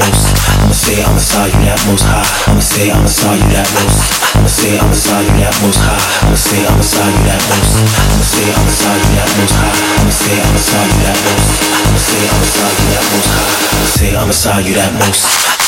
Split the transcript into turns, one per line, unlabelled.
most. I'ma say I'ma saw you that most high. I'ma say I'ma saw you that most. I'ma say I'ma saw you that most high. I'ma say I'ma saw you that most. I'ma say I'ma saw you that most high. I'ma say I'ma saw you that most. I'ma say I'ma saw you that most high. I'ma say I'ma saw you that most.